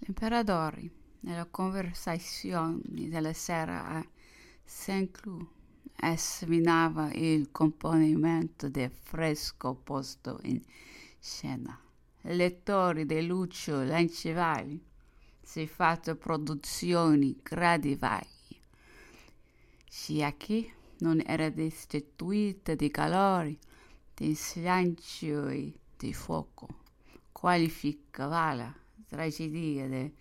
L'imperatore, nelle conversazioni della sera a Saint-Cloud, esaminava il componimento del fresco posto in scena. Lettori di Lucio Lancivalli si fatto produzioni gradivaglie, sia che non era destituita di calore, di slancio e di fuoco. Qualificava la tragedia del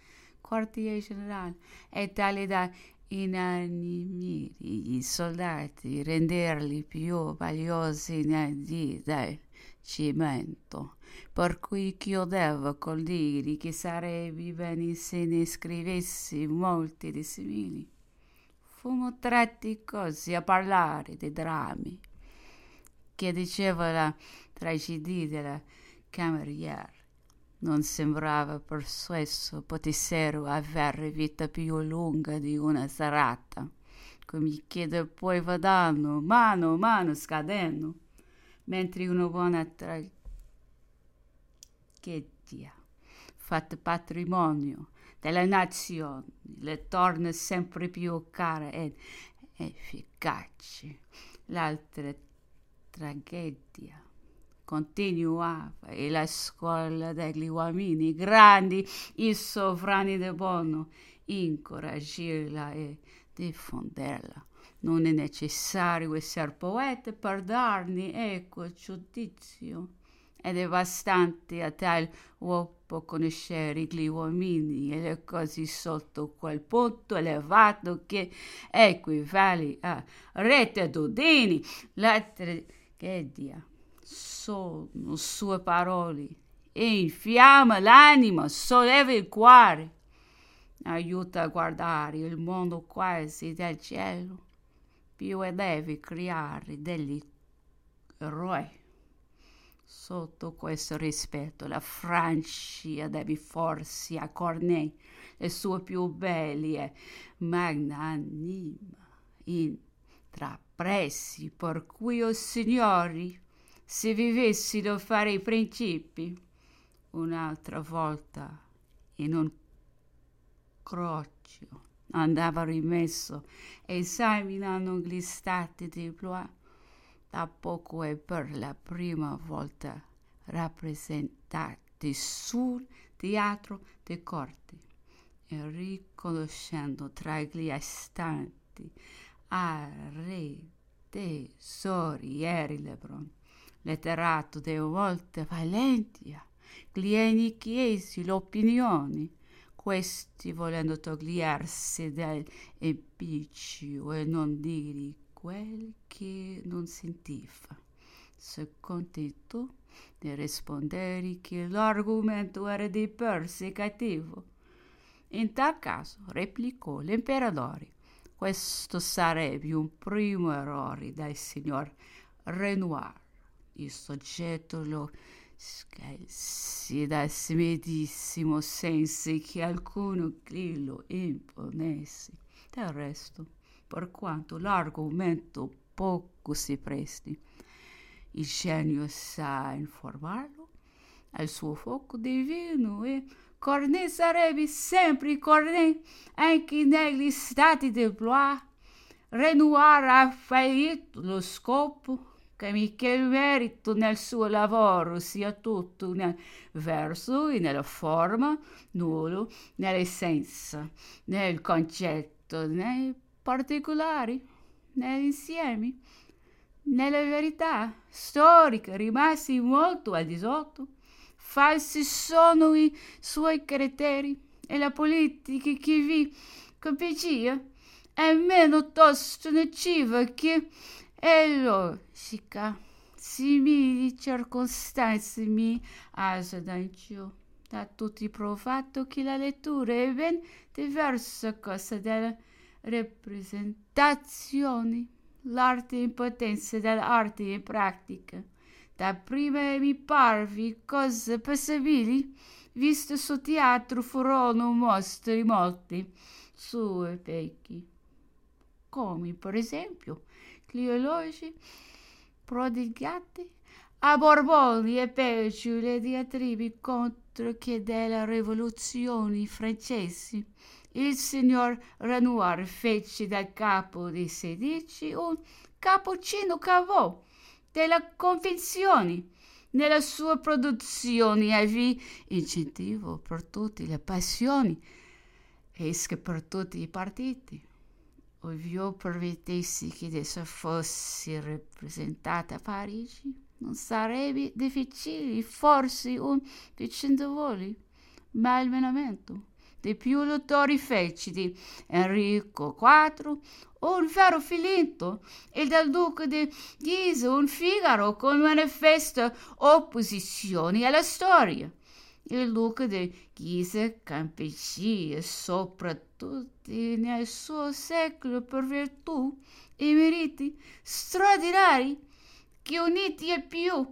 quartier generale e tale da inanimare i soldati, renderli più valiosi del cimento, per cui chiudeva col dire che sarebbe bene se ne scrivessi molti di simili. Fummo tratti così a parlare dei drammi che diceva la tragedia della cameriera non sembrava persueso potessero avere vita più lunga di una serata, come chiede poi vadano, mano a mano scadendo, mentre una buona tragedia, fatta patrimonio della nazione, le torna sempre più cara ed efficace. L'altra tragedia continuava e la scuola degli uomini grandi, i sovrani del buono, incoraggiarla e diffonderla. Non è necessario essere poeta per darne ecco giudizio. È devastante a tal uopo conoscere gli uomini e le cose sotto quel punto elevato che equivale a rettitudini. La tragedia sono sue parole. E infiamma l'anima, solleva il cuore, aiuta a guardare il mondo quasi dal cielo, più e deve creare degli eroi. Sotto questo rispetto la Francia deve forse a Corneille. Le sue più belle e magnanime intrapresi, per cui, o oh signori, se vivessero a fare i principi un'altra volta in un crocchio andava rimesso esaminando gli stati di Blois da poco e per la prima volta rappresentati sul teatro di corte e riconoscendo tra gli astanti a re tesori eri Lebron letterato de volte Valentia, glieni chiesi l'opinione, questi volendo togliersi dall'empiccio e non dire quel che non sentiva. Se contento di rispondere che l'argomento era di per sé cattivo. In tal caso, replicò l'imperatore, questo sarebbe un primo errore del signor Renoir il soggetto lo scalzi dal medesimo senso che alcuno grillo imponesse. Del resto, per quanto l'argomento poco si presti, il genio sa informarlo al suo fuoco divino e Cornet sarebbe sempre Cornet anche negli stati del Blois. Renoir ha fallito lo scopo che il merito nel suo lavoro sia tutto nel verso e nella forma, nullo nell'essenza, nel concetto, nei particolari, negli insiemi, nella verità storica rimasti molto al di sotto. Falsi sono i suoi criteri e la politica che vi compigia è meno tosto nociva che e logica simili circostanze mi assodaggio da tutti provato che la lettura è ben diversa cosa della rappresentazione l'arte in potenza dell'arte in pratica da prima mi parvi cose passabili visto su teatro furono mostri molti. Sue pecchi come per esempio gli elogi prodigati a Borboni e peggio le diatribi contro che della rivoluzione francese. Il signor Renoir fece dal capo dei sedici un cappuccino cavò della convenzione. Nella sua produzione aveva incentivo per tutte le passioni e per tutti i partiti. Ovvio permettessi che adesso fosse rappresentata a Parigi, non sarebbe difficile, forse un vicendevole, ma almenamento dei più lottori feci di Enrico IV, un vero filetto, e del duca di Guisa un Figaro con manifesta opposizione alla storia. Il duca di Guisa campeggia soprattutto nel suo secolo per virtù e meriti straordinari che uniti ai più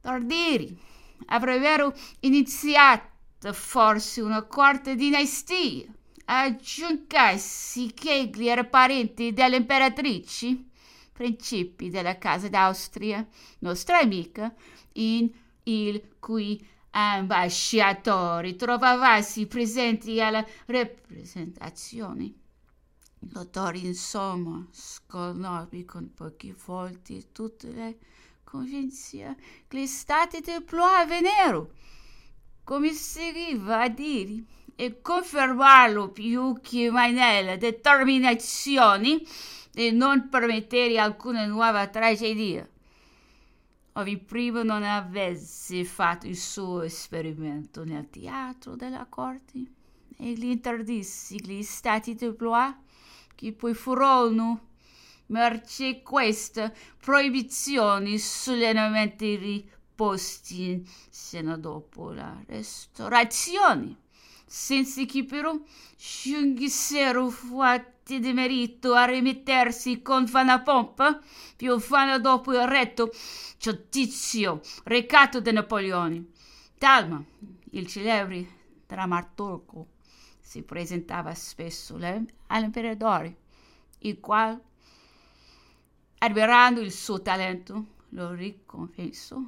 tardieri avrebbero iniziato forse una quarta dinastia. Aggiungassi che egli era parente delle imperatrici, principi della casa d'Austria, nostra amica, in il cui ambasciatori trovavasi presenti alla rappresentazione. L'odore, insomma, sconobbi con pochi volti tutte le convinzioni che l'estate deploa a Venero come seguiva a dire e confermarlo più che mai nella determinazione di non permettere alcuna nuova tragedia. Ove prima non avesse fatto il suo esperimento nel teatro della corte. E gli interdisse gli stati di Blois che poi furono. Merce questa proibizione solennemente posti sino dopo la restaurazione, senza che però giungessero fatti di merito a rimettersi con vana pompa, più vana dopo il retto giudizio recato da Napoleone. Talma, il celebre drammaturgo, si presentava spesso all'imperatore, il quale, ammirando il suo talento, lo ricompensò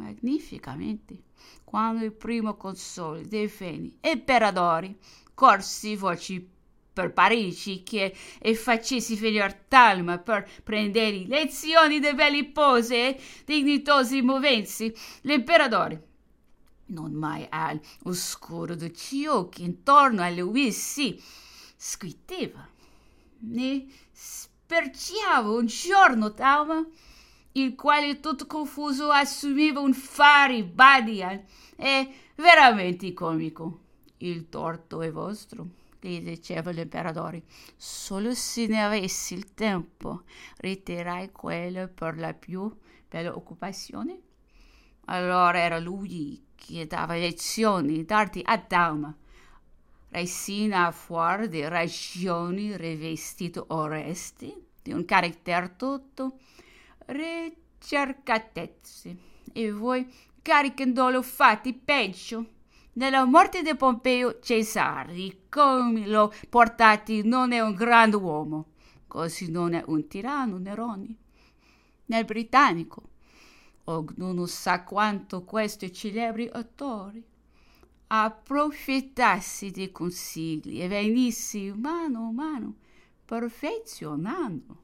magnificamente. Quando il primo console dei Feni imperadori corsi voci per Parigi che e facessi venire Talma per prendere lezioni di belli pose e dignitosi movenzi l'imperatore non mai al oscuro degli occhi intorno a lui si squitteva ne sperciava un giorno Talma il quale tutto confuso assumeva un fari Badian. È veramente comico. Il torto è vostro, gli diceva l'imperatore. Solo se ne avessi il tempo, ritirai quello per la più bella occupazione. Allora era lui che dava lezioni d'arte a Dalma. Resina fuori di ragioni rivestito oresti, di un carattere tutto ricercatezze e voi caricandolo fatti peggio. Nella morte di Pompeo Cesare, come lo portati, non è un grande uomo, così non è un tiranno Neroni. Nel britannico, ognuno sa quanto questi celebri attori approfittassi dei consigli e venissi mano a mano perfezionando